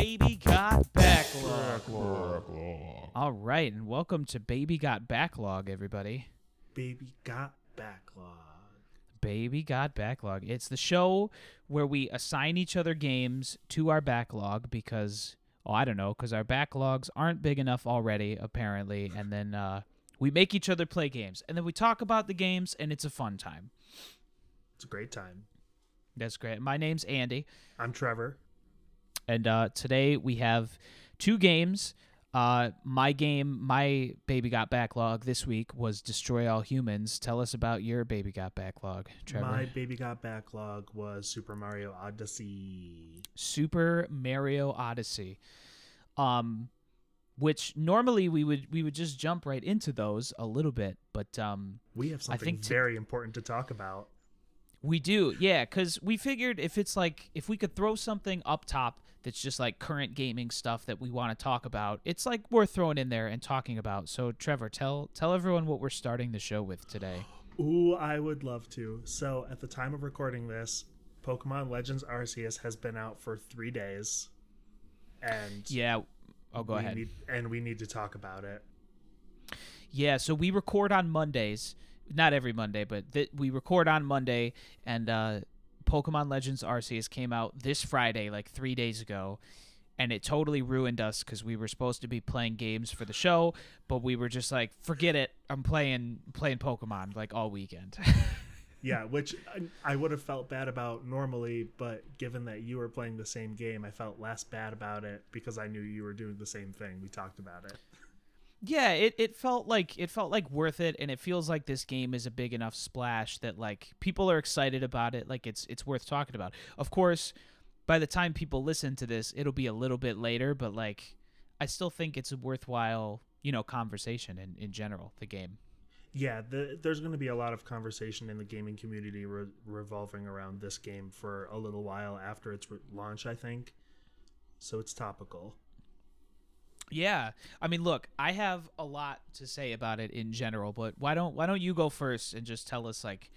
Baby Got Backlog. All right, and welcome to Baby Got Backlog, everybody. Baby got backlog. Baby Got Backlog. It's the show where we assign each other games to our backlog because, oh, I don't know, because our backlogs aren't big enough already, apparently. And then uh, we make each other play games. And then we talk about the games, and it's a fun time. It's a great time. That's great. My name's Andy. I'm Trevor. And uh, today we have two games. Uh, my game, my Baby Got Backlog this week was Destroy All Humans. Tell us about your Baby Got Backlog, Trevor. My baby got backlog was Super Mario Odyssey. Super Mario Odyssey. Um, which normally we would we would just jump right into those a little bit, but um, We have something think to- very important to talk about. We do, yeah, because we figured if it's like if we could throw something up top that's just like current gaming stuff that we want to talk about, it's like worth throwing in there and talking about. So, Trevor, tell tell everyone what we're starting the show with today. Ooh, I would love to. So, at the time of recording this, Pokemon Legends Arceus has been out for three days, and Yeah, I'll go ahead. Need, and we need to talk about it. Yeah, so we record on Mondays. Not every Monday, but th- we record on Monday, and uh, Pokemon Legends Arceus came out this Friday, like three days ago, and it totally ruined us because we were supposed to be playing games for the show, but we were just like, forget it, I'm playing playing Pokemon like all weekend. Yeah, which I, I would have felt bad about normally, but given that you were playing the same game, I felt less bad about it because I knew you were doing the same thing. We talked about it. Yeah, it, it felt like it felt like worth it, and it feels like this game is a big enough splash that like people are excited about it. Like it's it's worth talking about. Of course, by the time people listen to this, it'll be a little bit later, but like I still think it's a worthwhile you know conversation in in general. The game. Yeah, the, there's going to be a lot of conversation in the gaming community re- revolving around this game for a little while after its re- launch, I think. So it's topical. Yeah, I mean, look, I have a lot to say about it in general, but why don't why don't you go first and just tell us like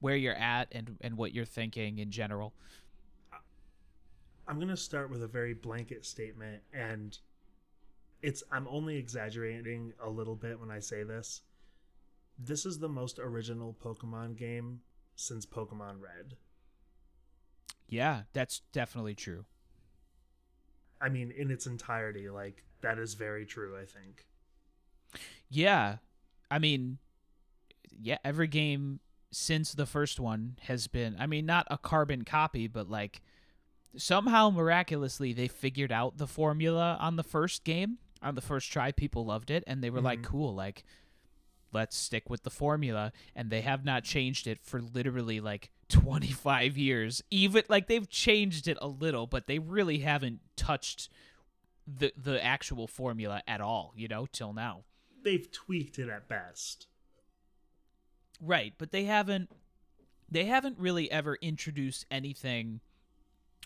where you're at and and what you're thinking in general. I'm going to start with a very blanket statement, and it's I'm only exaggerating a little bit when I say this. This is the most original Pokemon game since Pokemon Red. Yeah, that's definitely true. I mean, in its entirety, like that is very true. I think. Yeah. I mean, yeah, every game since the first one has been, I mean, not a carbon copy, but like somehow miraculously they figured out the formula on the first game, on the first try. People loved it and they were like, Mhm. cool, like, let's stick with the formula. And they have not changed it for literally like 25 years. Even like they've changed it a little, but they really haven't touched the the actual formula at all, you know, till now. They've tweaked it at best. Right, but they haven't they haven't really ever introduced anything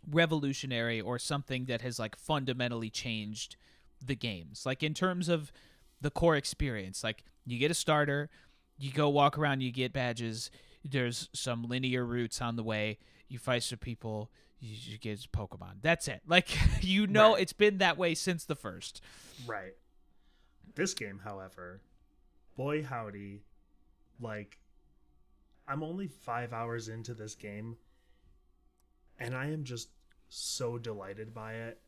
revolutionary or something that has like fundamentally changed the games. Like in terms of the core experience, like you get a starter, you go walk around, you get badges, there's some linear routes on the way, you fight some people, you, you get Pokemon. That's it. Like you know Right. it's been that way since the first. Right. This game, however, boy howdy, like I'm only 5 hours into this game and I am just so delighted by it.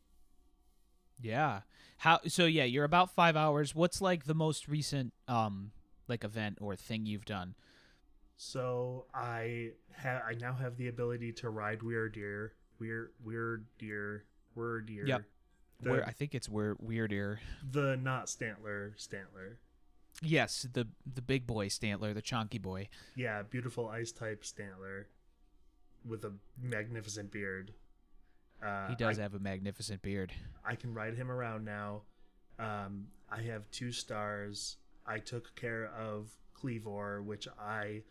Yeah. How so yeah, you're about 5 hours. What's like the most recent um like event or thing you've done? So I ha- I now have the ability to ride Wyrdeer, Weird Weird Deer, Wyrdeer. Yep. The, Where I think it's where weirder. the not Stantler, Stantler. Yes, the the big boy Stantler, the chunky boy. Yeah, beautiful ice type Stantler with a magnificent beard. Uh, He does I, have a magnificent beard. I can ride him around now. Um, I have two stars. I took care of Kleavor, which I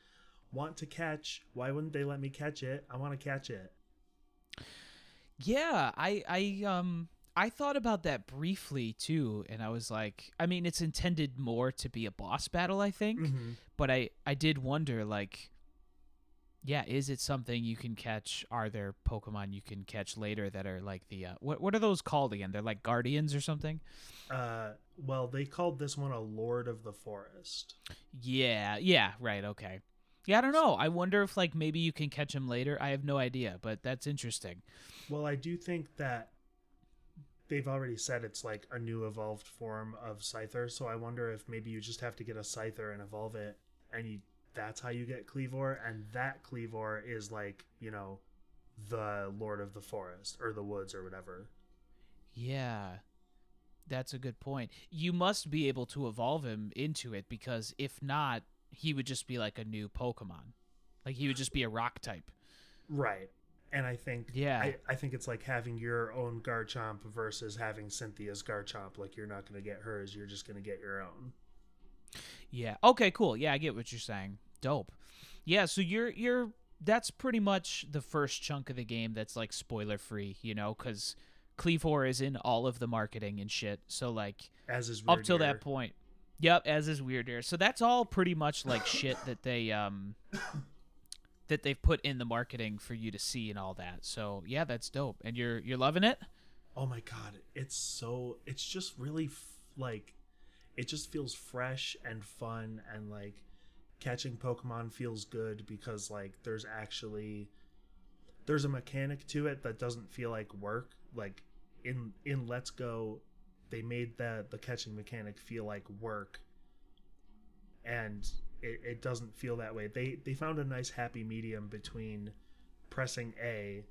want to catch. Why wouldn't they let me catch it? I want to catch it. Yeah, I I um I thought about that briefly too, and I was like, I mean, it's intended more to be a boss battle, I think, Mhm. but I I did wonder like yeah, is it something you can catch? Are there Pokemon you can catch later that are like the uh, what? What are those called again? They're like guardians or something. Uh, well, they called this one a Lord of the Forest. Yeah, yeah, right, okay. Yeah, I don't know. I wonder if like maybe you can catch him later. I have no idea, but that's interesting. Well, I do think that they've already said it's like a new evolved form of Scyther, so I wonder if maybe you just have to get a Scyther and evolve it, and you that's how you get Kleavor, and that Kleavor is like you know the Lord of the Forest or the Woods or whatever. Yeah. That's a good point. You must be able to evolve him into it because if not, he would just be like a new Pokemon. Like he would just be a rock type. Right. And I think Yeah. I, I think it's like having your own Garchomp versus having Cynthia's Garchomp. Like you're not gonna get hers, you're just gonna get your own. Yeah. Okay, cool. Yeah, I get what you're saying. Dope. Yeah, so you're you're that's pretty much the first chunk of the game that's like spoiler free, you know, cuz Kleavor is in all of the marketing and shit. So like As is up till that point. Yep, as is Weird. So that's all pretty much like shit that they um that they've put in the marketing for you to see and all that. So yeah, that's dope. And you're you're loving it? Oh my god, it's so it's just really f- like it just feels fresh and fun and like catching Pokemon feels good because like there's actually there's a mechanic to it that doesn't feel like work. Like in in Let's Go, they made the the catching mechanic feel like work, and it, it doesn't feel that way. They they found a nice happy medium between pressing A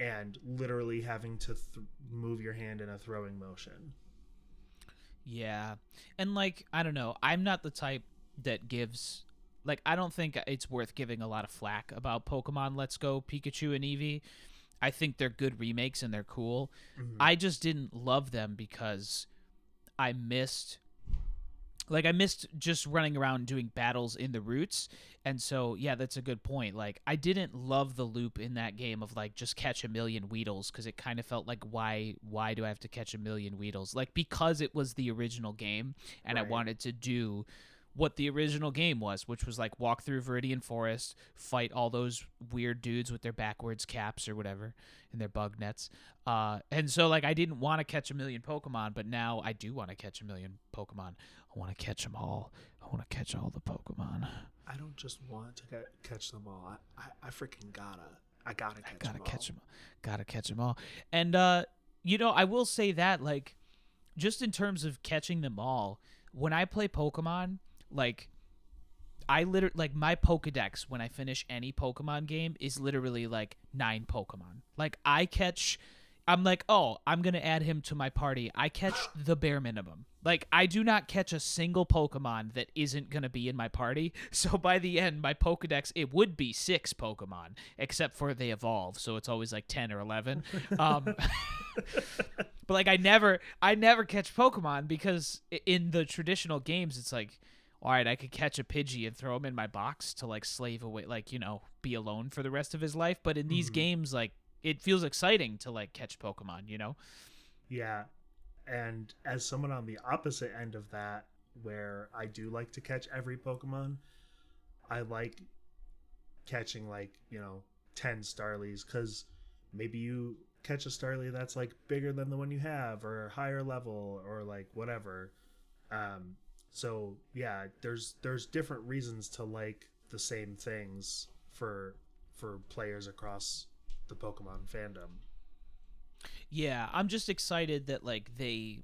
and literally having to th- move your hand in a throwing motion. Yeah. And like, I don't know, I'm not the type that gives like I don't think it's worth giving a lot of flack about Pokemon Let's Go Pikachu and Eevee. I think they're good remakes and they're cool. Mhm. I just didn't love them because I missed like I missed just running around doing battles in the routes. And so yeah, that's a good point. Like I didn't love the loop in that game of like just catch a million Weedles because it kind of felt like why why do I have to catch a million Weedles? Like because it was the original game and I wanted to do what the original game was, which was like walk through Viridian Forest, fight all those weird dudes with their backwards caps or whatever in their bug nets. Uh, and so like I didn't want to catch a million Pokemon, but now I do want to catch a million Pokemon. I want to catch them all. I want to catch all the Pokemon. I don't just want to ca- catch them all. I, I, I freaking gotta. I gotta catch gotta them catch all. them. Gotta catch them all. And uh, you know, I will say that like, just in terms of catching them all, when I play Pokemon, like. I literally like my Pokedex when I finish any Pokemon game is literally like nine Pokemon. Like I catch, I'm like, oh, I'm gonna add him to my party. I catch the bare minimum. Like I do not catch a single Pokemon that isn't gonna be in my party. So by the end, my Pokedex it would be six Pokemon, except for they evolve, so it's always like ten or eleven. Um, but like I never, I never catch Pokemon because in the traditional games, it's like, all right, I could catch a Pidgey and throw him in my box to like slave away, like you know, be alone for the rest of his life. But in these Mhm. games, like it feels exciting to like catch Pokemon, you know? Yeah. And as someone on the opposite end of that, where I do like to catch every Pokemon, I like catching like, you know, 10 Starlies because maybe you catch a Starly that's like bigger than the one you have or higher level or like whatever. Um, so yeah, there's there's different reasons to like the same things for for players across the Pokemon fandom. Yeah, I'm just excited that like they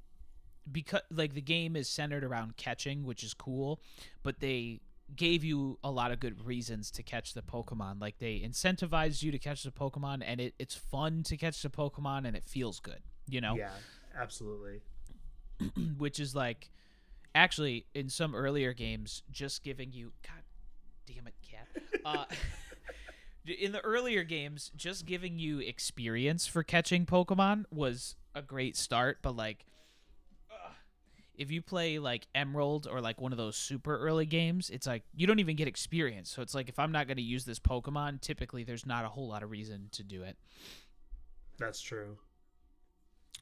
because like the game is centered around catching, which is cool, but they gave you a lot of good reasons to catch the Pokemon. Like they incentivized you to catch the Pokemon and it, it's fun to catch the Pokemon and it feels good, you know? Yeah, absolutely. which is like actually in some earlier games just giving you god damn it cat uh in the earlier games just giving you experience for catching pokemon was a great start but like ugh, if you play like emerald or like one of those super early games it's like you don't even get experience so it's like if i'm not going to use this pokemon typically there's not a whole lot of reason to do it That's true.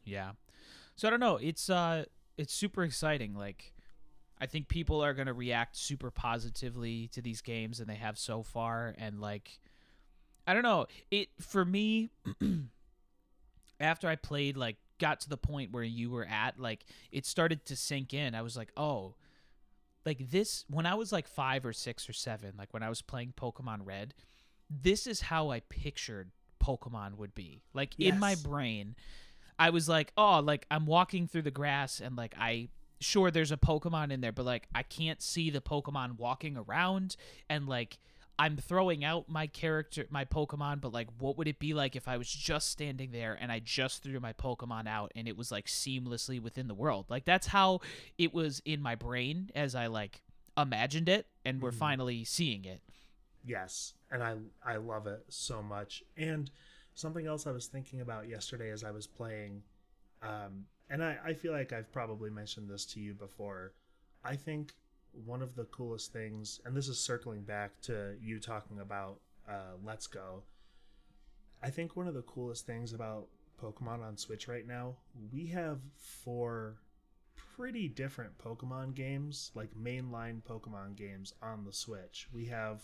Yeah. So I don't know. It's uh it's super exciting. Like I think people are gonna react super positively to these games and they have so far and like I don't know. It for me after I played like got to the point where you were at, like it started to sink in. I was like, "Oh, like this when I was like 5 or 6 or 7, like when I was playing Pokemon Red, this is how I pictured Pokemon would be. Like in my brain, I was like, "Oh, like I'm walking through the grass and like I sure there's a Pokemon in there, but like I can't see the Pokemon walking around and like I'm throwing out my character, my Pokemon, but like, what would it be like if I was just standing there and I just threw my Pokemon out and it was like seamlessly within the world? Like, that's how it was in my brain as I like imagined it, and we're Mhm. finally seeing it. Yes, and I I love it so much. And something else I was thinking about yesterday as I was playing, um, and I, I feel like I've probably mentioned this to you before. I think one of the coolest things, and this is circling back to you talking about uh, Let's Go. I think one of the coolest things about Pokemon on Switch right now, we have four pretty different Pokemon games, like mainline Pokemon games on the Switch. We have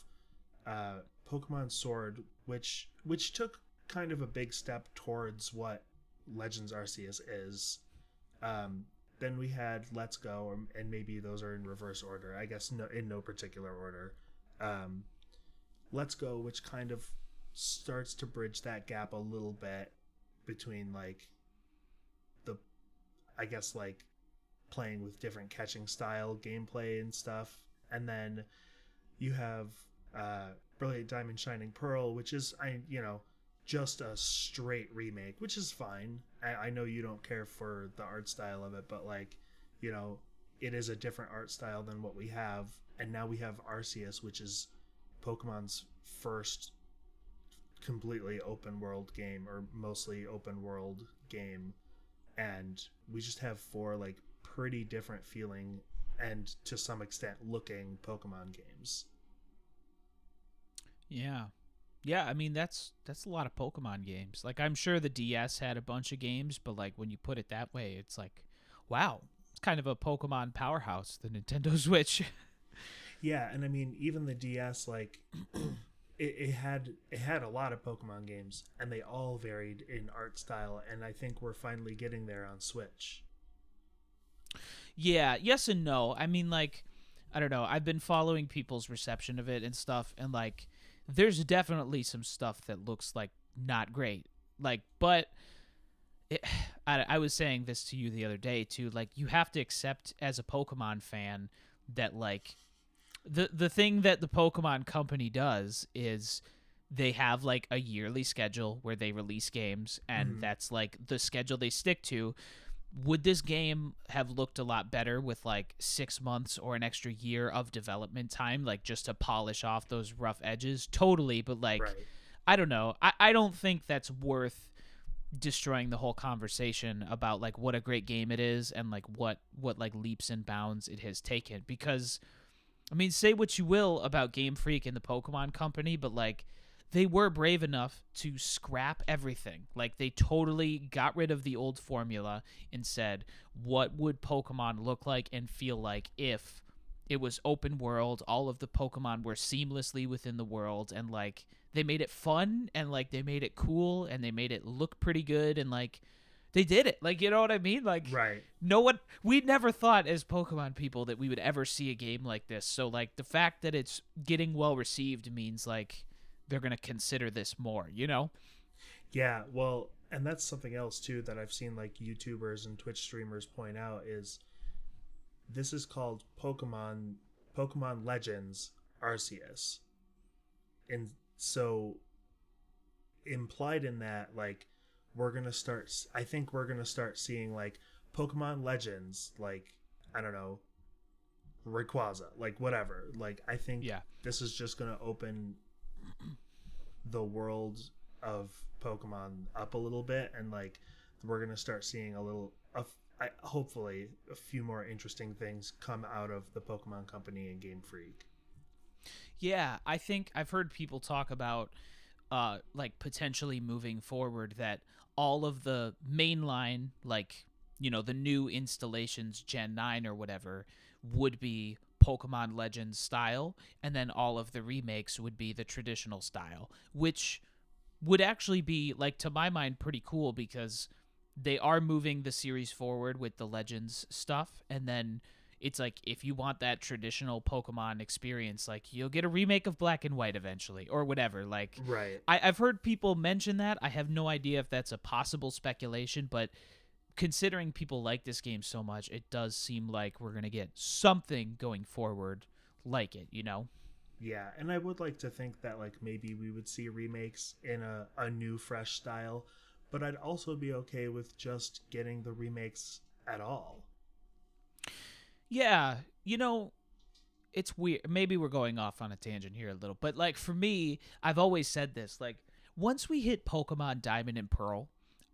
uh, Pokemon Sword, which which took kind of a big step towards what Legends Arceus is. Um, then we had Let's Go, and maybe those are in reverse order. I guess no, in no particular order. Um, Let's Go, which kind of starts to bridge that gap a little bit between like the, I guess like playing with different catching style gameplay and stuff, and then you have uh, Brilliant Diamond Shining Pearl, which is I you know just a straight remake, which is fine. I, I know you don't care for the art style of it, but like you know it is a different art style than what we have, and now we have Arceus, which is Pokemon's first completely open world game or mostly open world game and we just have four like pretty different feeling and to some extent looking Pokemon games. Yeah. Yeah, I mean that's that's a lot of Pokemon games. Like I'm sure the DS had a bunch of games, but like when you put it that way, it's like wow, it's kind of a Pokemon powerhouse, the Nintendo Switch. Yeah, and I mean even the DS like it, it had it had a lot of Pokemon games and they all varied in art style and I think we're finally getting there on Switch. yeah, yes and no. I mean like I don't know. I've been following people's reception of it and stuff and like there's definitely some stuff that looks like not great. Like but it, I, I was saying this to you the other day too. Like you have to accept as a Pokemon fan that like the the thing that the Pokemon company does is they have like a yearly schedule where they release games and Mhm. that's like the schedule they stick to. Would this game have looked a lot better with like 6 months or an extra year of development time like just to polish off those rough edges? Totally, but like right. I don't know. I, I don't think that's worth destroying the whole conversation about like what a great game it is and like what what like leaps and bounds it has taken because I mean say what you will about Game Freak and the Pokemon company but like they were brave enough to scrap everything. Like they totally got rid of the old formula and said what would Pokemon look like and feel like if it was open world, all of the Pokemon were seamlessly within the world and like they made it fun and like they made it cool and they made it look pretty good and like they did it. Like you know what I mean? Like Right. no one we never thought as Pokemon people that we would ever see a game like this. So like the fact that it's getting well received means like they're going to consider this more, you know? Yeah, well, and that's something else too that I've seen like YouTubers and Twitch streamers point out is this is called Pokemon Pokemon Legends Arceus. And so implied in that like we're going to start I think we're going to start seeing like Pokemon Legends like I don't know Rayquaza, like whatever. Like I think Yeah. this is just going to open the world of Pokemon up a little bit, and like we're gonna start seeing a little, a I, hopefully, a few more interesting things come out of the Pokemon Company and Game Freak. Yeah, I think I've heard people talk about uh like potentially moving forward that all of the mainline like you know the new installations gen 9 or whatever would be Pokemon Legends style and then all of the remakes would be the traditional style which would actually be like to my mind pretty cool because they are moving the series forward with the Legends stuff and then it's like if you want that traditional Pokemon experience, like you'll get a remake of Black and White eventually, or whatever. Like, right. I, I've heard people mention that. I have no idea if that's a possible speculation, but considering people like this game so much, it does seem like we're gonna get something going forward like it. You know? Yeah, and I would like to think that like maybe we would see remakes in a, a new fresh style, but I'd also be okay with just getting the remakes at all. Yeah, you know, it's weird. Maybe we're going off on a tangent here a little, but like for me, I've always said this. Like once we hit Pokemon Diamond and Pearl,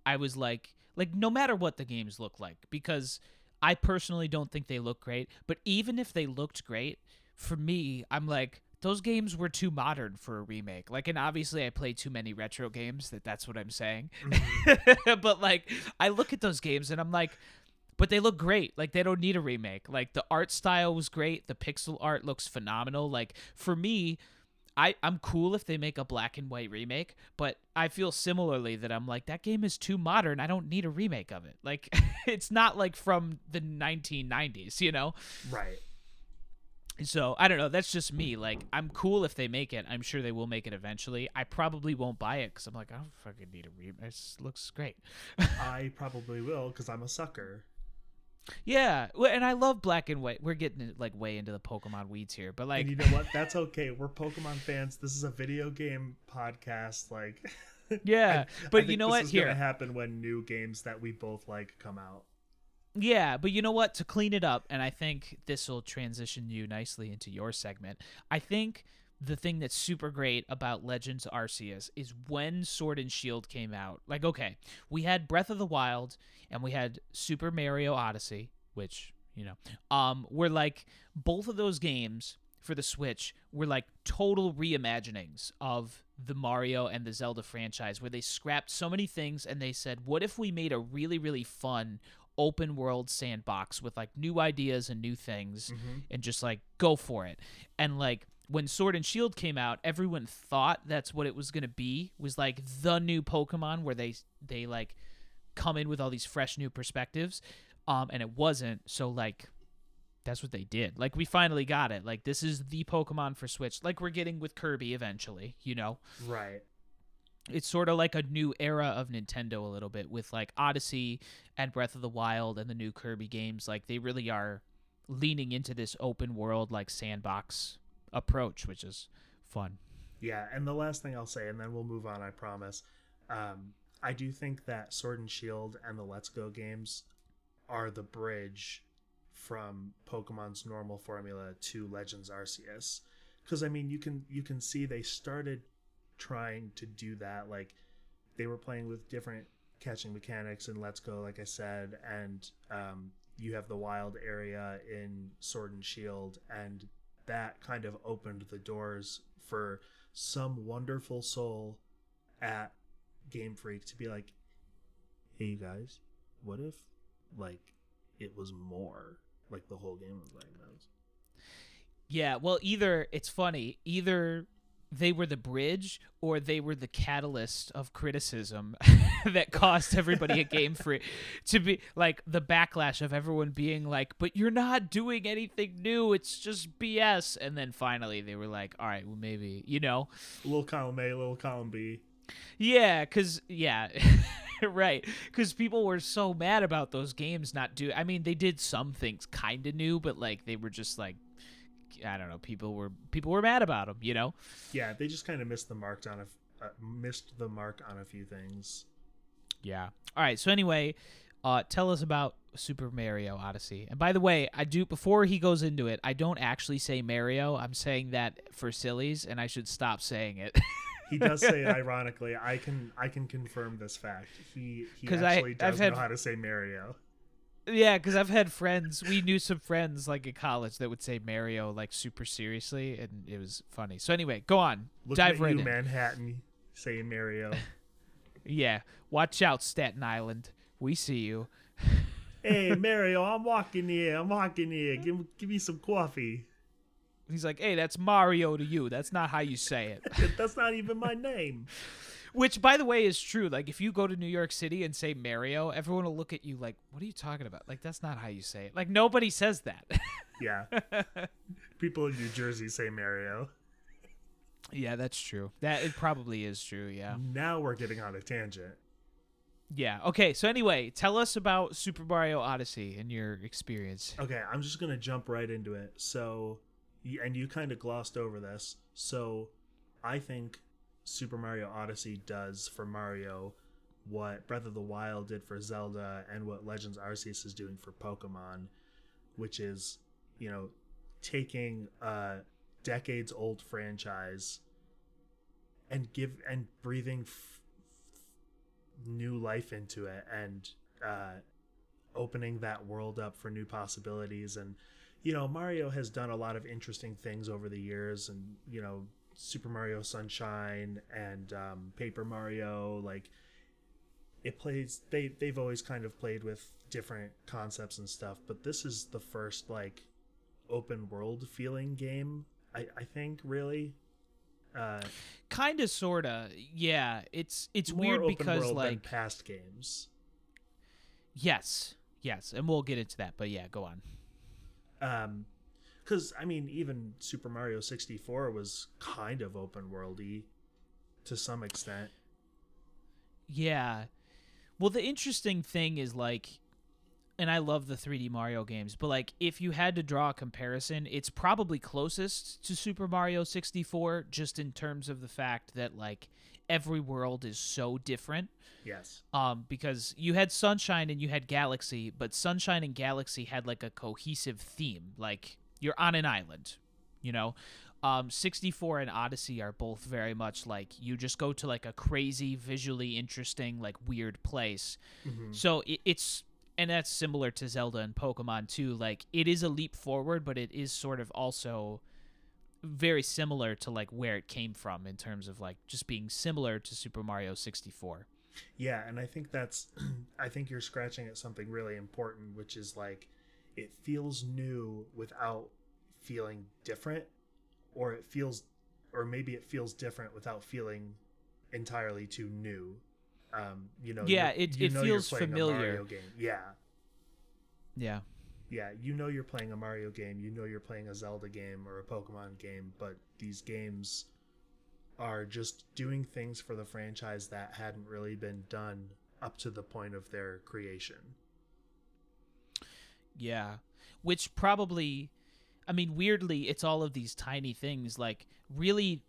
I was like, like no matter what the games look like, because I personally don't think they look great. But even if they looked great, for me, I'm like those games were too modern for a remake. Like, and obviously I play too many retro games that that's what I'm saying. Mm-hmm. but like, I look at those games and I'm like, but they look great. Like they don't need a remake. Like the art style was great. The pixel art looks phenomenal. Like for me, I I'm cool if they make a black and white remake, but I feel similarly that I'm like that game is too modern. I don't need a remake of it. Like it's not like from the 1990s, you know? Right. So I don't know. That's just me. Like I'm cool if they make it. I'm sure they will make it eventually. I probably won't buy it because I'm like I don't fucking need a remake. It looks great. I probably will because I'm a sucker. Yeah, and I love black and white. We're getting like way into the Pokemon weeds here, but like, and you know what? That's okay. We're Pokemon fans. This is a video game podcast. Like, yeah, I, but I you know what? Here, gonna happen when new games that we both like come out. Yeah, but you know what? To clean it up, and I think this will transition you nicely into your segment. I think the thing that's super great about Legends Arceus is when Sword and Shield came out. Like, okay, we had Breath of the Wild and we had Super Mario Odyssey, which, you know, um, were like both of those games for the Switch were like total reimaginings of the Mario and the Zelda franchise where they scrapped so many things and they said, what if we made a really, really fun open world sandbox with like new ideas and new things mm-hmm. and just like go for it. And like when Sword and Shield came out, everyone thought that's what it was going to be. Was like the new Pokemon where they they like come in with all these fresh new perspectives. Um and it wasn't. So like that's what they did. Like we finally got it. Like this is the Pokemon for Switch. Like we're getting with Kirby eventually, you know. Right. It's sort of like a new era of Nintendo a little bit with like Odyssey and Breath of the Wild and the new Kirby games. Like they really are leaning into this open world like sandbox approach, which is fun. Yeah, and the last thing I'll say, and then we'll move on, I promise. Um, I do think that Sword and Shield and the Let's Go games are the bridge from Pokemon's normal formula to Legends Arceus. Because I mean, you can you can see they started trying to do that. Like they were playing with different catching mechanics in Let's Go, like I said, and um, you have the wild area in Sword and Shield, and that kind of opened the doors for some wonderful soul at Game Freak to be like, "Hey, you guys, what if like it was more like the whole game was like this?" Yeah, well, either it's funny, either they were the bridge or they were the catalyst of criticism that caused everybody at Game Freak to be like the backlash of everyone being like, "But you're not doing anything new. It's just BS." And then finally they were like, "All right, well maybe, you know, a little column A, a little column B." Yeah, cuz yeah. right, cuz people were so mad about those games not do I mean, they did some things kind of new, but like they were just like I don't know. People were people were mad about him. You know. Yeah, they just kind of missed the mark on a uh, missed the mark on a few things. Yeah. All right. So anyway, uh, tell us about Super Mario Odyssey. And by the way, I do before he goes into it, I don't actually say Mario. I'm saying that for sillies, and I should stop saying it. he does say it ironically. I can I can confirm this fact. He he actually I, does I've know had, how to say Mario. Yeah, because I've had friends. We knew some friends like in college that would say Mario like super seriously, and it was funny. So anyway, go on. Dive right you, in. Manhattan, saying Mario. yeah, watch out, Staten Island. We see you. hey Mario, I'm walking here. I'm walking here. Give give me some coffee. He's like, hey, that's Mario to you. That's not how you say it. that's not even my name. Which, by the way, is true. Like, if you go to New York City and say Mario, everyone will look at you like, "What are you talking about?" Like, that's not how you say it. Like, nobody says that. Yeah. People in New Jersey say Mario. yeah, that's true. That it probably is true. Yeah. Now we're getting on a tangent. Yeah. Okay. So anyway, tell us about Super Mario Odyssey and your experience. Okay, I'm just gonna jump right into it. So, and you kind of glossed over this. So, I think Super Mario Odyssey does for Mario what Breath of the Wild did for Zelda, and what Legends Arceus is doing for Pokemon, which is, you know, taking a decades old franchise and give and breathing f- new life into it and uh opening that world up for new possibilities. And you know mario has done a lot of interesting things over the years and you know super mario sunshine and um, paper mario like it plays they they've always kind of played with different concepts and stuff but this is the first like open world feeling game i i think really uh Kind of, sorta. Yeah. It's it's weird because like past games yes, yes, and we'll get into that. But yeah, go on. um because i mean even super mario 64 was kind of open worldy to some extent Yeah. Well, the interesting thing is like and I love the 3D Mario games, but like if you had to draw a comparison, it's probably closest to Super Mario 64 just in terms of the fact that like every world is so different. yes Um because you had Sunshine and you had Galaxy, but Sunshine and Galaxy had like a cohesive theme. Like you're on an island, you know. Um 64 and Odyssey are both very much like you just go to like a crazy visually interesting like weird place. Mhm. So it, it's and that's similar to Zelda and Pokemon too. Like it is a leap forward, but it is sort of also very similar to like where it came from in terms of like just being similar to Super Mario 64. yeah and i think that's i think you're scratching at something really important which is like it feels new without feeling different or it feels or maybe it feels different without feeling entirely too new um you know Yeah, you're- it- you it know feels familiar. Mario game yeah Yeah. yeah, you know you're playing a Mario game, you know you're playing a Zelda game or a Pokemon game, but these games are just doing things for the franchise that hadn't really been done up to the point of their creation. Yeah. Which probably I mean weirdly it's all of these tiny things like really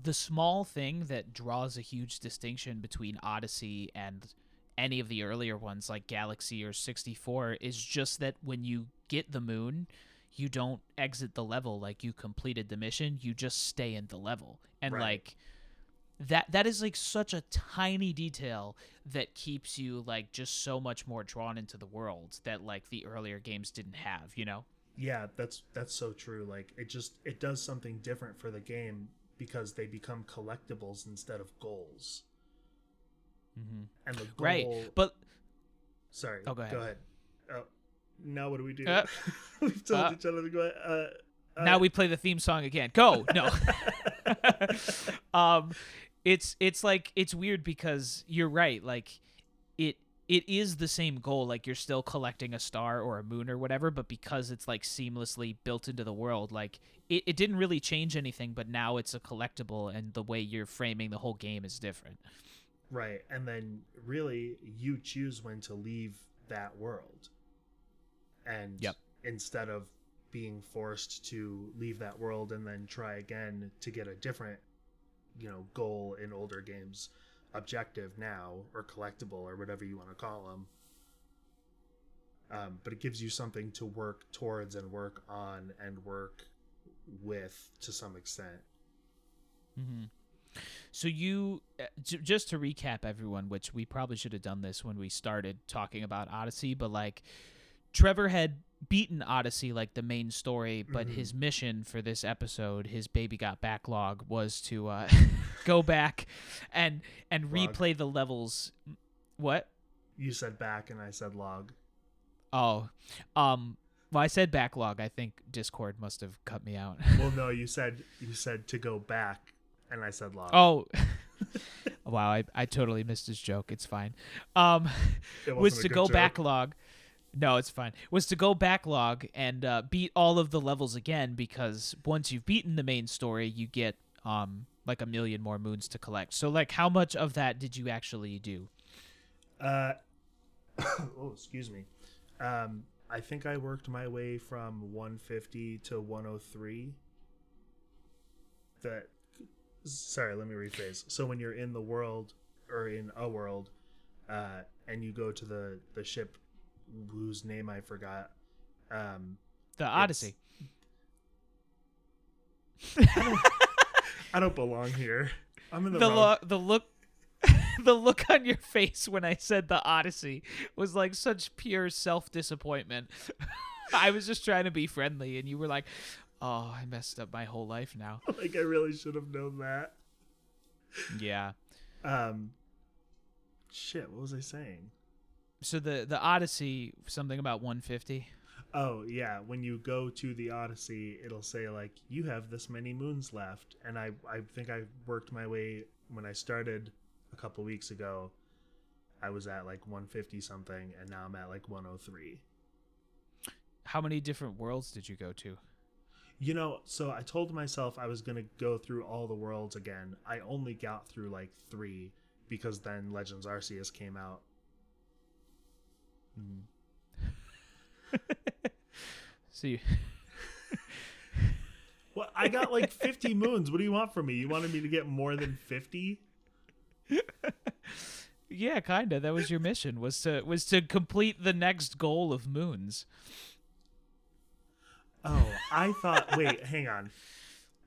the small thing that draws a huge distinction between Odyssey and any of the earlier ones like Galaxy or 64 is just that when you get the moon you don't exit the level like you completed the mission you just stay in the level and Right. like that that is like such a tiny detail that keeps you like just so much more drawn into the world that like the earlier games didn't have you know Yeah, that's that's so true. Like it just it does something different for the game because they become collectibles instead of goals. mm-hmm. And the goal right but Sorry. Oh, go ahead. Go ahead. Oh, now what do we do? Uh, We've told uh, each other to go ahead. Uh, uh, now we play the theme song again go no um it's it's like it's weird because you're right like it it is the same goal like you're still collecting a star or a moon or whatever but because it's like seamlessly built into the world like it, it didn't really change anything but now it's a collectible and the way you're framing the whole game is different Right. And then really you choose when to leave that world. And Yep. instead of being forced to leave that world and then try again to get a different, you know, goal in older games, objective now or collectible or whatever you want to call them. Um, but it gives you something to work towards and work on and work with to some extent. Mm-hmm. So you, uh, just to recap everyone, which we probably should have done this when we started talking about Odyssey, but like Trevor had beaten Odyssey like the main story, but Mhm. his mission for this episode, his baby got backlog, was to uh, go back and and Log. replay the levels. What? You said back and I said log. Oh, um. Well, I said backlog. I think Discord must have cut me out. Well, no, you said you said to go back, and I said log. Oh, wow, I, I totally missed his joke. It's fine. Um, It was to go joke. backlog. No, it's fine. Was to go backlog and uh, beat all of the levels again because once you've beaten the main story, you get um like a million more moons to collect. So like, how much of that did you actually do? Uh, oh, excuse me. Um, I think I worked my way from 150 to 103. That, sorry, let me rephrase. So when you're in the world or in a world, uh, and you go to the the ship whose name I forgot, um, The Odyssey. I don't belong here. I'm in the, The lo- the look. the look on your face when I said the Odyssey was like such pure self disappointment. I was just trying to be friendly, and you were like, "Oh, I messed up my whole life now." like I really should have known that. Yeah. Um, shit. What was I saying? So the the Odyssey, something about 150. Oh yeah, when you go to the Odyssey, it'll say like you have this many moons left, and I I think I worked my way when I started a couple weeks ago. I was at like 150 something, and now I'm at like 103. How many different worlds did you go to? You know, so I told myself I was gonna go through all the worlds again. I only got through like three because then Legends Arceus came out. Mm. So you, Well, I got like 50 moons. What do you want from me? You wanted me to get more than 50? yeah, kinda. That was your mission was to was to complete the next goal of moons. Oh, I thought. wait, hang on.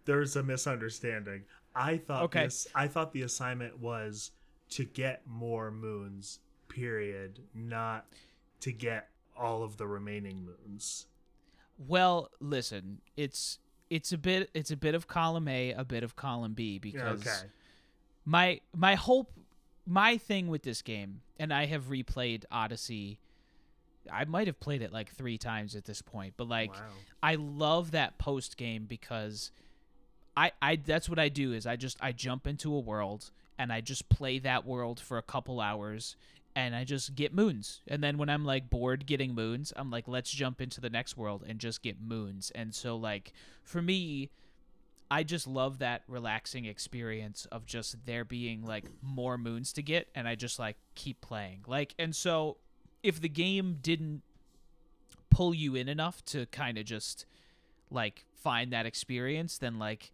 There's a misunderstanding. I thought. Okay. This, I thought the assignment was to get more moons. Period. Not to get all of the remaining moons. Well, listen, it's it's a bit it's a bit of column A, a bit of column B because Okay. my my hope my thing with this game and i have replayed odyssey i might have played it like three times at this point but like wow. i love that post game because i i that's what i do is i just i jump into a world and i just play that world for a couple hours and i just get moons and then when i'm like bored getting moons i'm like let's jump into the next world and just get moons and so like for me I just love that relaxing experience of just there being like more moons to get and I just like keep playing. Like and so if the game didn't pull you in enough to kind of just like find that experience then like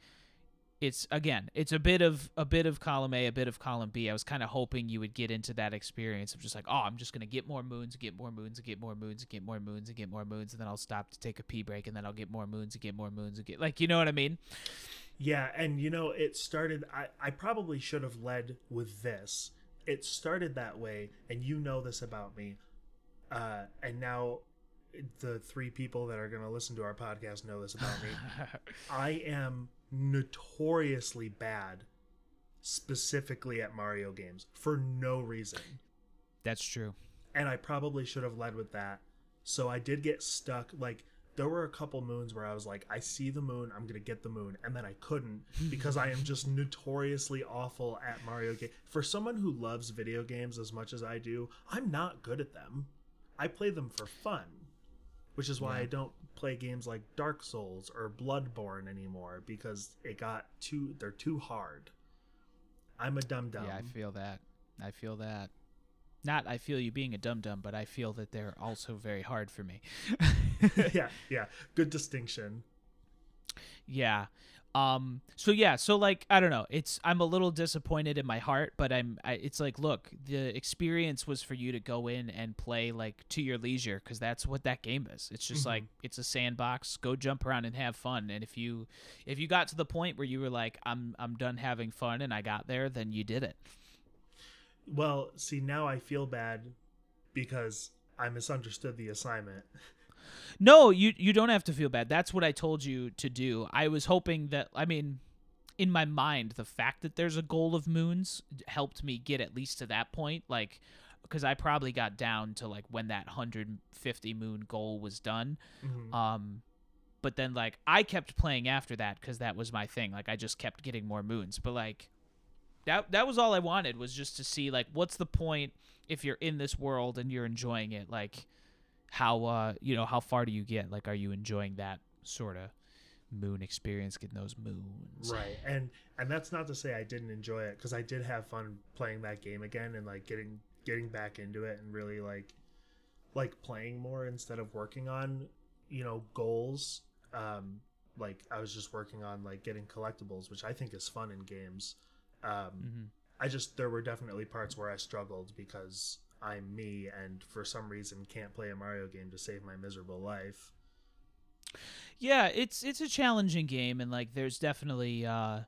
it's again it's a bit of a bit of column A a bit of column B I was kind of hoping you would get into that experience of just like oh I'm just going to get more moons get more moons get more moons get more moons and get more moons and then I'll stop to take a pee break and then I'll get more moons and get more moons and get like you know what I mean Yeah, and you know, it started. I, I probably should have led with this. It started that way, and you know this about me. Uh, and now the three people that are going to listen to our podcast know this about me. I am notoriously bad, specifically at Mario games, for no reason. That's true. And I probably should have led with that. So I did get stuck. Like, there were a couple moons where I was like, I see the moon, I'm going to get the moon. And then I couldn't because I am just notoriously awful at Mario games. For someone who loves video games as much as I do, I'm not good at them. I play them for fun, which is why Yeah. I don't play games like Dark Souls or Bloodborne anymore because it got too, they're too hard. I'm a dumb dumb. Yeah, I feel that. I feel that. Not I feel you being a dumb dumb, but I feel that they're also very hard for me. yeah, yeah. Good distinction. yeah. Um so yeah, so like I don't know. It's I'm a little disappointed in my heart, but I'm I, it's like look, the experience was for you to go in and play like to your leisure cuz that's what that game is. It's just Mhm. like it's a sandbox, go jump around and have fun. And if you if you got to the point where you were like I'm I'm done having fun and I got there, then you did it. Well, see, now I feel bad because I misunderstood the assignment. No, you you don't have to feel bad. That's what I told you to do. I was hoping that I mean in my mind the fact that there's a goal of moons helped me get at least to that point like because I probably got down to like when that 150 moon goal was done. Mhm. Um but then like I kept playing after that cuz that was my thing. Like I just kept getting more moons. But like that that was all I wanted was just to see like what's the point if you're in this world and you're enjoying it like how uh you know how far do you get? Like are you enjoying that sort of moon experience getting those moons? Right and and that's not to say i didn't enjoy it because i did have fun playing that game again and like getting getting back into it and really like like playing more instead of working on you know goals. Um like i was just working on like getting collectibles which i think is fun in games. Um mm-hmm. i just there were definitely parts where i struggled because i'm me and for some reason can't play a mario game to save my miserable life. Yeah it's it's a challenging game and like there's definitely uh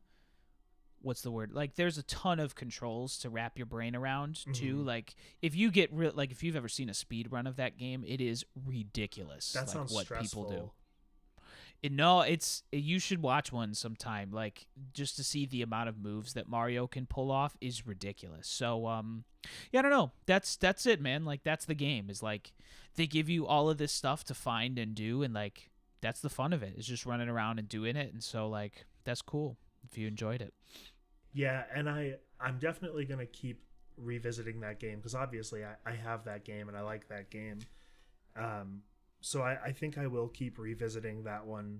what's the word? Like there's a ton of controls to wrap your brain around too. Mhm. like if you get real like if you've ever seen a speed run of that game it is ridiculous that like, sounds what stressful people do no it's you should watch one sometime like just to see the amount of moves that mario can pull off is ridiculous. So um yeah i don't know. That's that's it man. Like that's the game is like they give you all of this stuff to find and do and like that's the fun of it is just running around and doing it and so like that's cool if you enjoyed it. Yeah, and I I'm definitely gonna keep revisiting that game because obviously I, I have that game and I like that game. Um, so I, I think I will keep revisiting that one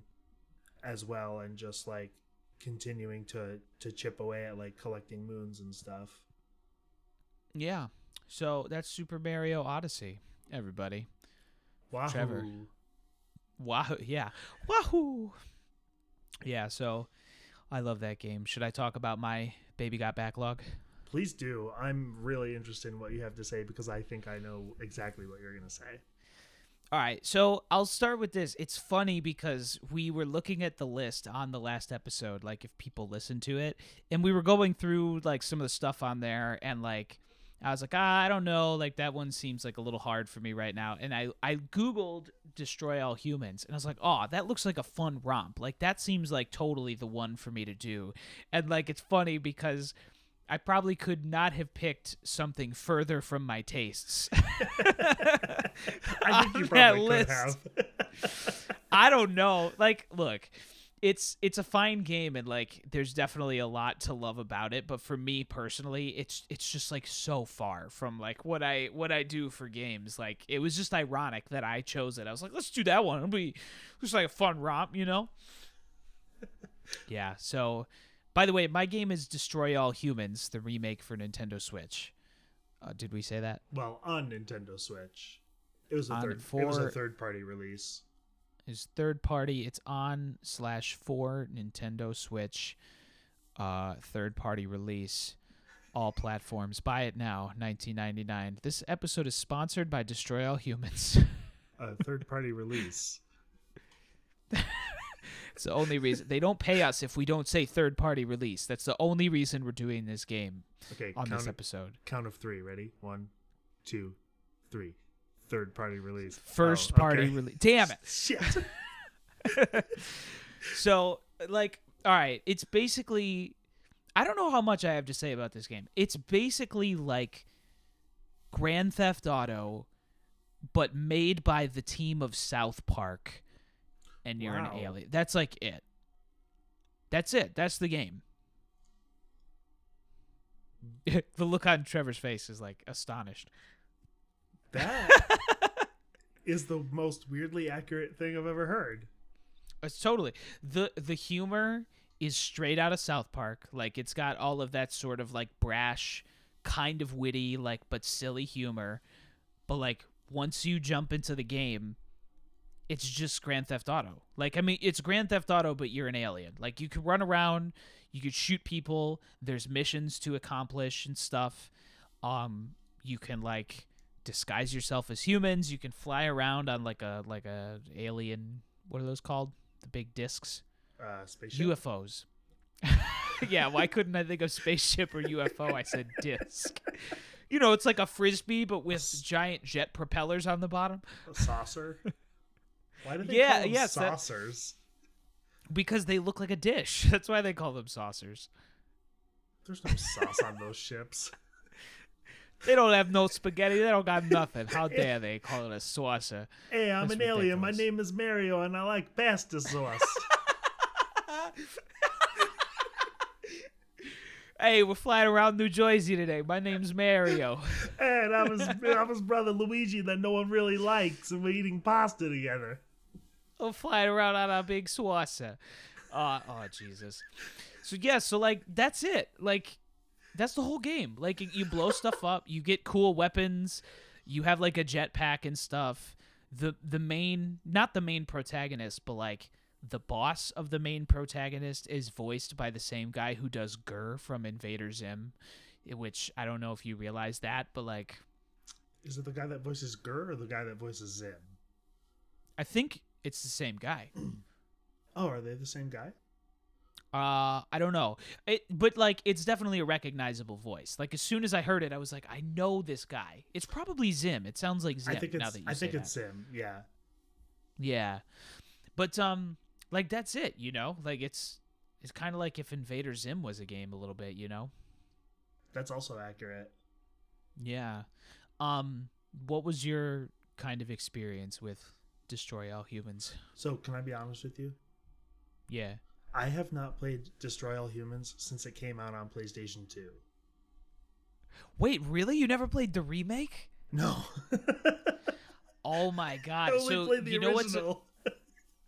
as well and just like continuing to to chip away at like collecting moons and stuff. yeah so that's super mario odyssey everybody Wahoo! Trevor. Wahoo! Yeah, wahoo! Yeah. So, I love that game. Should I talk about my baby got backlog? Please do. I'm really interested in what you have to say because I think I know exactly what you're gonna say. All right, so I'll start with this. It's funny because we were looking at the list on the last episode, like if people listen to it, and we were going through like some of the stuff on there, and like I was like, ah, I don't know, like that one seems like a little hard for me right now, and I I googled destroy all humans, and I was like, oh, that looks like a fun romp, like that seems like totally the one for me to do, and like it's funny because. I probably could not have picked something further from my tastes. I think you probably could have. I don't know. Like, look, it's it's a fine game and like there's definitely a lot to love about it, but for me personally, it's it's just like so far from like what I what I do for games. Like it was just ironic that I chose it. I was like, let's do that one. It'll be just like a fun romp, you know? yeah, so by the way, my game is Destroy All Humans, the remake for Nintendo Switch. Uh, did we say that? well, on Nintendo Switch, it was a On third. It was a third party release. is third party. It's on slash for Nintendo Switch. Uh, third party release, all platforms. Buy it now, 1999. This episode is sponsored by Destroy All Humans. A third party release. it's the only reason they don't pay us if we don't say third party release. That's the only reason we're doing this game Okay, on this episode. count of three. Ready? One, two, three. Third party release. First Oh, party okay. release. Damn it. Shit. so like all right it's basically i don't know how much i have to say about this game it's basically like grand theft auto but made by the team of south park and you're Wow. an alien that's like it that's it that's the game the look on trevor's face is like astonished That is the most weirdly accurate thing I've ever heard. It's totally the the humor is straight out of South Park. Like it's got all of that sort of like brash, kind of witty, like but silly humor. But like once you jump into the game, it's just Grand Theft Auto. Like I mean, it's Grand Theft Auto, but you're an alien. Like you could run around, you could shoot people. There's missions to accomplish and stuff. Um, you can like disguise yourself as humans. You can fly around on like a like a alien. What are those called? The big discs. Uh, spaceship. UFOs. yeah, why couldn't I think of spaceship or UFO? I said disc. You know, it's like a frisbee, but with giant jet propellers on the bottom. A saucer. Why do they Yeah, call them yes, that- saucers? Because they look like a dish. That's why they call them saucers. There's no sauce on those ships. They don't have no spaghetti. They don't got nothing. How dare they call it a saucer? Hey, I'm That's an alien. My name is Mario, and I like pasta sauce. hey, we're flying around New Jersey today. My name's Mario. and I'm his brother Luigi that no one really likes, and we're eating pasta together. Flying around on a big swassa. Uh, oh, Jesus. So, yeah, so, like, that's it. Like, that's the whole game. Like, you blow stuff up, you get cool weapons, you have, like, a jetpack and stuff. The, the main, not the main protagonist, but, like, the boss of the main protagonist is voiced by the same guy who does GIR from Invader Zim, which I don't know if you realize that, but like, is it the guy that voices GIR or the guy that voices Zim? I think it's the same guy. oh, are they the same guy? Uh, I don't know. It, but like, it's definitely a recognizable voice. Like, as soon as I heard it, I was like, I know this guy. It's probably Zim. It sounds like Zim. I think it's. now that you I think it's. Zim. Yeah. Yeah, but um, like that's it. You know, like it's it's kind of like if Invader Zim was a game a little bit. You know. That's also accurate. Yeah. Um, what was your kind of experience with Destroy All Humans? So, can I be honest with you? Yeah. I have not played Destroy All Humans since it came out on PlayStation 2. Wait, really? You never played the remake? No. oh my god. I only so played the you know what's.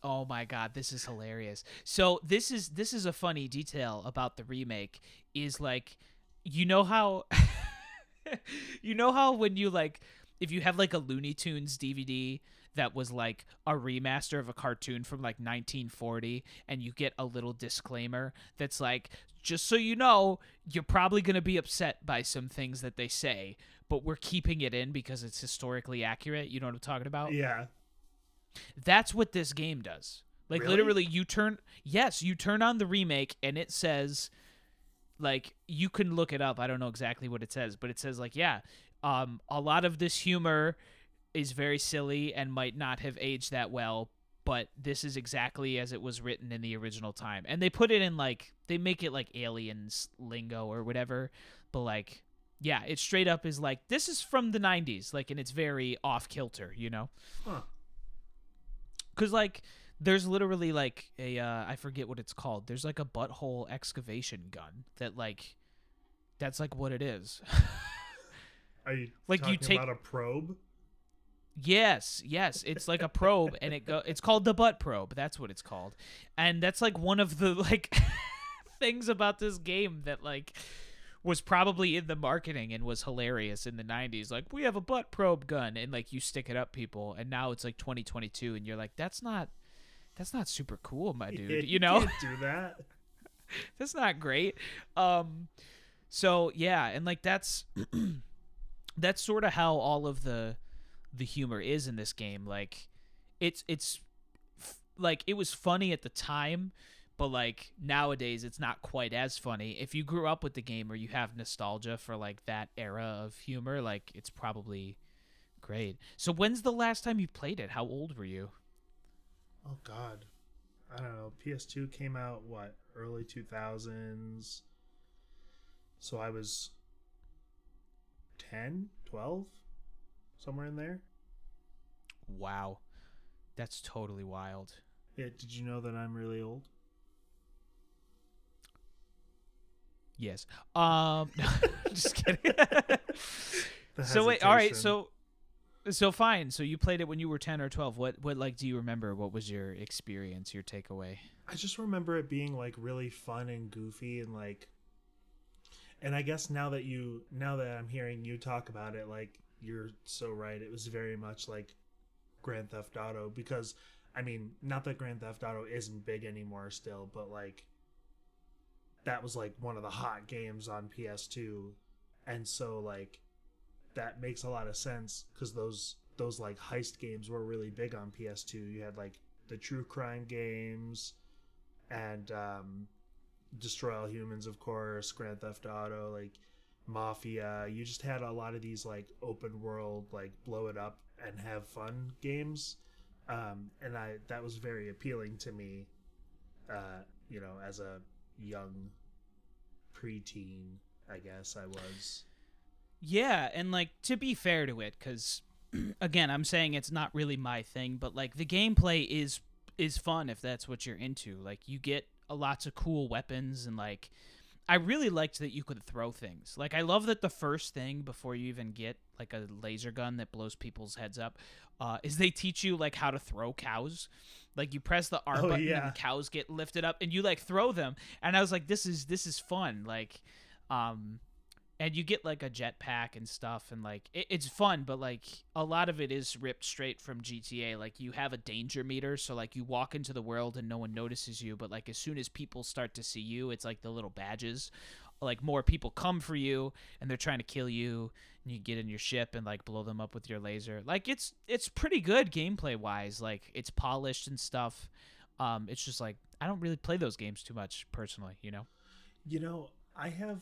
Oh my god, this is hilarious. So this is this is a funny detail about the remake is like you know how you know how when you like if you have like a Looney Tunes DVD that was like a remaster of a cartoon from like 1940 and you get a little disclaimer that's like just so you know you're probably going to be upset by some things that they say but we're keeping it in because it's historically accurate you know what i'm talking about yeah. that's what this game does. Like Really? literally you turn yes, you turn on the remake and it says like you can look it up. I don't know exactly what it says, but it says like yeah, um a lot of this humor is very silly and might not have aged that well, but this is exactly as it was written in the original time. And they put it in like they make it like aliens lingo or whatever, but like yeah, it straight up is like this is from the 90s, like and it's very off kilter, you know? Huh. Cause like there's literally like a uh, I forget what it's called. There's like a butthole excavation gun that like that's like what it is. Are you Like, you talking take- about a probe? Yes, yes, it's like a probe and it go it's called the butt probe. That's what it's called. And that's like one of the like things about this game that like was probably in the marketing and was hilarious in the 90s like we have a butt probe gun and like you stick it up people and now it's like 2022 and you're like that's not that's not super cool my dude Yeah, you know can't do that. that's not great um so yeah and like that's that's sort of how all of the the humor is in this game like it's it's f- like it was funny at the time but like nowadays it's not quite as funny. If you grew up with the game or you have nostalgia for like that era of humor like it's probably great. So when's the last time you played it? How old were you? Oh God, I don't know. PS2 came out what early 2000s. So I was 10, 12, somewhere in there. wow that's totally wild Yeah. Did you know that I'm really old? Yes. Um, just kidding. So wait, all right. So, so fine. So you played it when you were ten or twelve. What, what, like, do you remember? What was your experience? Your takeaway? I just remember it being like really fun and goofy and like and I guess now that you now that I'm hearing you talk about it like you're so right. It was very much like Grand Theft Auto because I mean not that Grand Theft Auto isn't big anymore still but like that was like one of the hot games on PS2 and so like that makes a lot of sense cuz those those like heist games were really big on PS2 you had like the true crime games and um, Destroy All Humans, of course, Grand Theft Auto, like Mafia. You just had a lot of these like open world, like blow it up and have fun games, um, and I that was very appealing to me. Uh, you know, as a young preteen, I guess I was. Yeah, and like to be fair to it, because again, I'm saying it's not really my thing, but like the gameplay is is fun if that's what you're into. Like you get a lots of cool weapons and like I really liked that you could throw things. Like I love that the first thing before you even get like a laser gun that blows people's heads up, uh, is they teach you like how to throw cows. Like you press the R Oh, button yeah. and the cows get lifted up and you like throw them. And I was like, this is this is fun. Like, um, and you get like a jetpack and stuff and like it, it's fun but like a lot of it is ripped straight from gta like you have a danger meter so like you walk into the world and no one notices you but like as soon as people start to see you it's like the little badges. Like more people come for you and they're trying to kill you and you get in your ship and like blow them up with your laser. Like it's it's pretty good gameplay wise like it's polished and stuff. Um it's just like i don't really play those games too much personally you know? You know, I have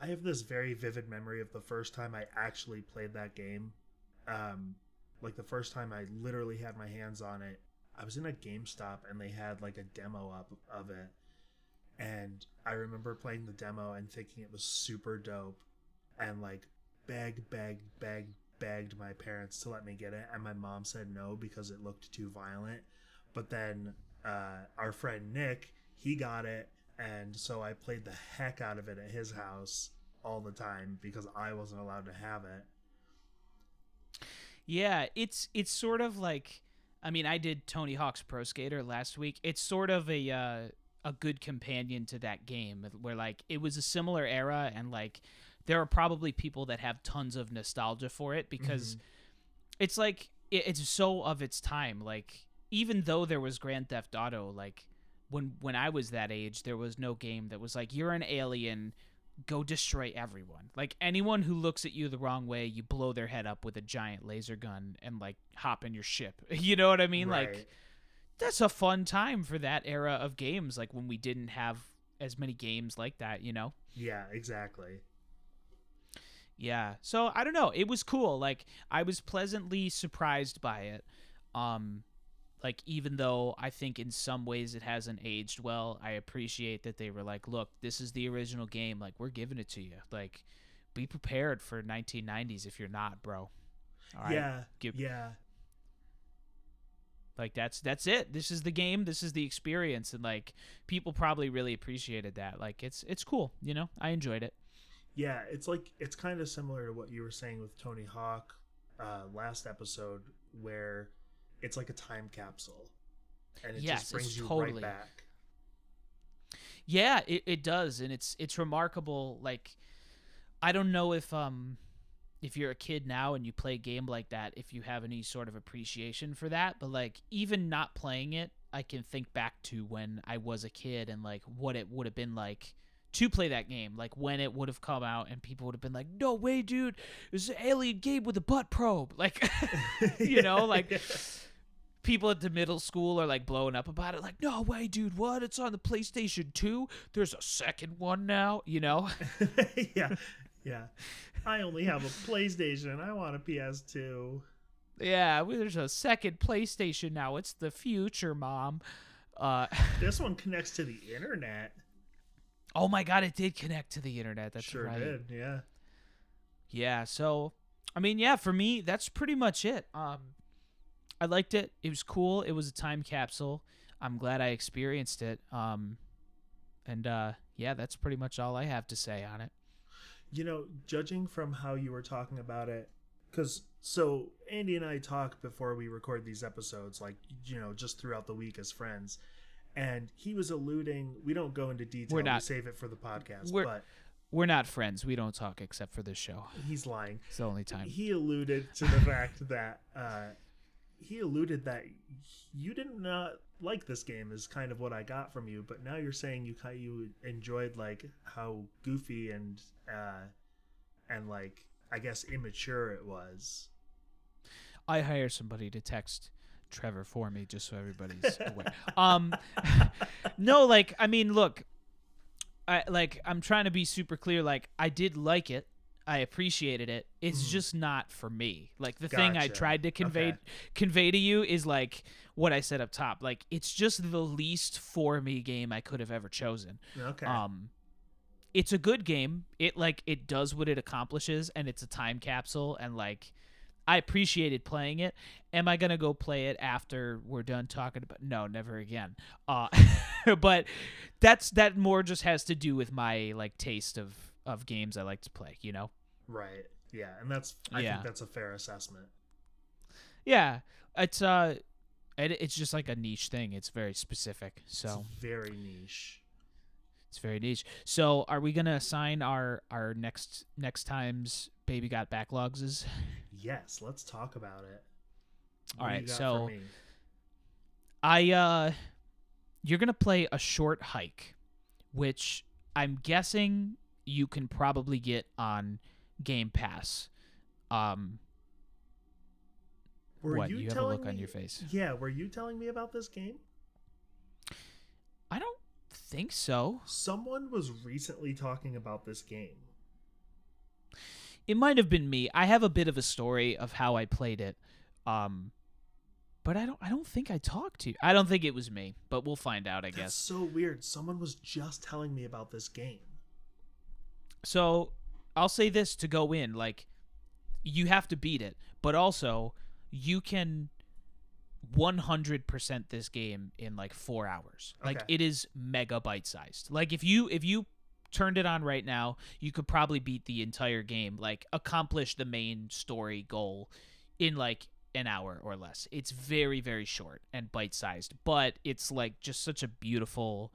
I have this very vivid memory of the first time I actually played that game. Um like the first time I literally had my hands on it. I was in a GameStop and they had like a demo up of it. And I remember playing the demo and thinking it was super dope and like begged, begged, begged, begged my parents to let me get it and my mom said no because it looked too violent. But then uh, our friend Nick, he got it and so I played the heck out of it at his house all the time because I wasn't allowed to have it. Yeah, it's it's sort of like I mean, I did Tony Hawk's Pro Skater last week. It's sort of a uh, a good companion to that game where like it was a similar era and like there are probably people that have tons of nostalgia for it because it's like it, it's so of its time. Like even though there was Grand Theft Auto, like when when I was that age, there was no game that was like you're an alien, go destroy everyone. Like anyone who looks at you the wrong way, you blow their head up with a giant laser gun and like hop in your ship. You know what I mean? Like that's a fun time for that era of games like when we didn't have as many games like that, you know? Yeah, exactly. Yeah. So I don't know. It was cool. Like I was pleasantly surprised by it. Um like even though I think in some ways it hasn't aged well, I appreciate that they were like, "Look, this is the original game. Like we're giving it to you. Like be prepared for 1990s if you're not, bro." All right. yeah, give- yeah, Like that's that's it. This is the game. This is the experience, and like people probably really appreciated that. Like it's it's cool. You know, I enjoyed it. yeah. It's like it's kind of similar to what you were saying with Tony Hawk uh, last episode, where it's like a time capsule, and it Yes, just brings you totally- right back. Yeah, it, it does, and it's it's remarkable. Like, I don't know if um if you're a kid now and you play a game like that, if you have any sort of appreciation for that. But like, even not playing it, I can think back to when I was a kid and like what it would have been like to play that game. Like when it would have come out and people would have been like, "No way, dude! It's an alien game with a butt probe." Like, you know, like people at the middle school are like blowing up about it like no way dude what it's on the playstation 2 there's a second one now you know yeah, yeah. I only have a PlayStation. I want a PS2. yeah there's a second playstation now it's the future mom uh This one connects to the internet. oh my god it did connect to the internet that's sure right did. Yeah. yeah so i mean yeah for me that's pretty much it um i liked it. It was cool. It was a time capsule. I'm glad i experienced it. Um and uh yeah that's pretty much all i have to say on it. You know, judging from how you were talking about it, because so Andy and I talk before we record these episodes, like, you know, just throughout the week as friends. And he was alluding, we don't go into detail, We're not. we save it for the podcast, we're- but we're not friends. We don't talk except for this show. He's lying. it's the only time. He alluded to the fact that, uh, he alluded that you did not like this game is kind of what I got from you, but now you're saying you kind you enjoyed like how goofy and uh and like I guess immature it was. I hire somebody to text Trevor for me just so everybody's aware. Um no, like I mean, look, I like I'm trying to be super clear like I did like it. I appreciated it. It's Mhm. just not for me. Like the thing I tried to convey Okay. convey to you is like what I said up top. Like it's just the least for me game I could have ever chosen. Okay. Um, it's a good game. It like it does what it accomplishes, and it's a time capsule. And like, I appreciated playing it. Am I gonna go play it after we're done talking about? No, never again. Uh, but that's that more just has to do with my like taste of of games I like to play. You know. Right. Yeah, and that's I Yeah. think that's a fair assessment. Yeah, it's uh, it, it's just like a niche thing. It's very specific. So It's very niche. It's very niche. So, are we gonna assign our our next next time's baby got backlogs? Is Yes, let's talk about it. All What do right, so- I uh, you're gonna play a short hike, which I'm guessing you can probably get on Game Pass. Um, were what you, you have a telling look on me- your face? Yeah, were you telling me about this game? I don't think so. Someone was recently talking about this game. It might have been me. I have a bit of a story of how I played it. Um, but I don't. I don't think I talked to you. I don't think it was me. But we'll find out. I That's guess. so weird. Someone was just telling me about this game. So I'll say this to go in, like you have to beat it, but also you can 100% this game in like 4 hours. Like it is mega bite sized. Like if you if you turned it on right now, you could probably beat the entire game, like accomplish the main story goal in like an hour or less. It's very very short and bite sized, but it's like just such a beautiful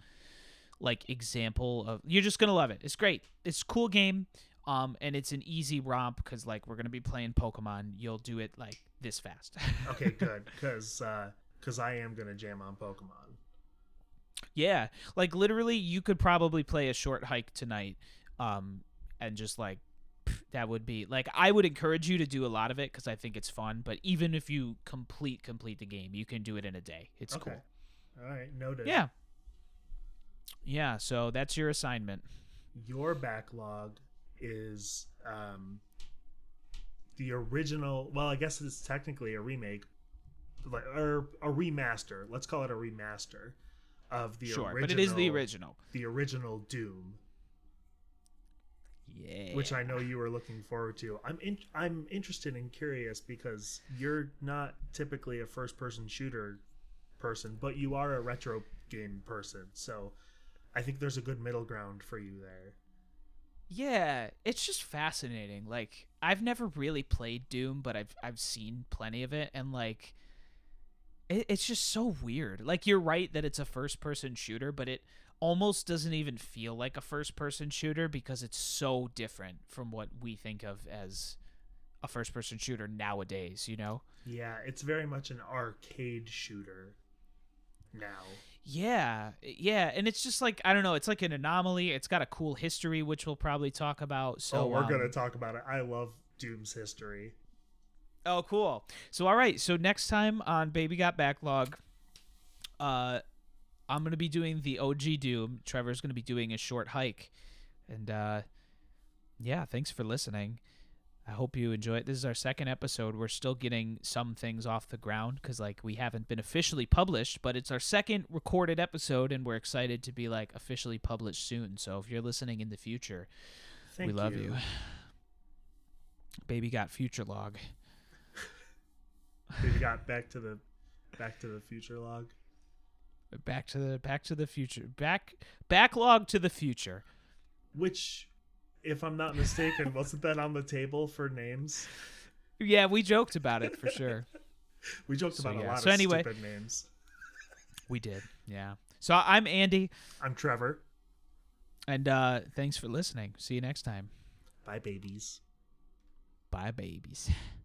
like example of you're just gonna love it. It's great. It's a cool game, um, and it's an easy romp because like we're gonna be playing Pokemon. You'll do it like this fast. Okay, good, because because I am gonna jam on Pokemon. yeah, like literally, you could probably play a short hike tonight, um, and just like that would be like I would encourage you to do a lot of it because I think it's fun. But even if you complete complete the game, you can do it in a day. It's Okay. cool. All right, noted. Yeah. Yeah. So that's your assignment. Your backlog is um the original. Well, I guess it's technically a remake, or a remaster. Let's call it a remaster of the sure, original. but it is the original. The original Doom. Yeah. which I know you were looking forward to. I'm in, I'm interested and curious because you're not typically a first person shooter person, but you are a retro game person. So I think there's a good middle ground for you there. Yeah, it's just fascinating. Like I've never really played Doom, but I've I've seen plenty of it, and like it, it's just so weird. Like you're right that it's a first person shooter, but it almost doesn't even feel like a first person shooter because it's so different from what we think of as a first person shooter nowadays. You know? Yeah, it's very much an arcade shooter now. Yeah, yeah, and it's just like I don't know. It's like an anomaly. It's got a cool history, which we'll probably talk about. So oh, we're um, gonna talk about it. I love Doom's history. Oh, cool. So, all right. So next time on Baby Got Backlog, uh, I'm gonna be doing the OG Doom. Trevor's gonna be doing a short hike, and uh, yeah, thanks for listening. I hope you enjoy it. This is our second episode. We're still getting some things off the ground because like we haven't been officially published, but it's our second recorded episode, and we're excited to be like officially published soon. So if you're listening in the future, Thank we love you. Baby got future log. We got back to the Back to the Future log. Back to the Back to the Future. Back backlog to the future. Which, if I'm not mistaken, wasn't that on the table for names? Yeah, we joked about it for sure. We joked So, about a lot So of anyway- stupid names. We did. Yeah. So I'm Andy, I'm Trevor. and uh, thanks for listening. See you next time. Bye, babies. Bye, babies.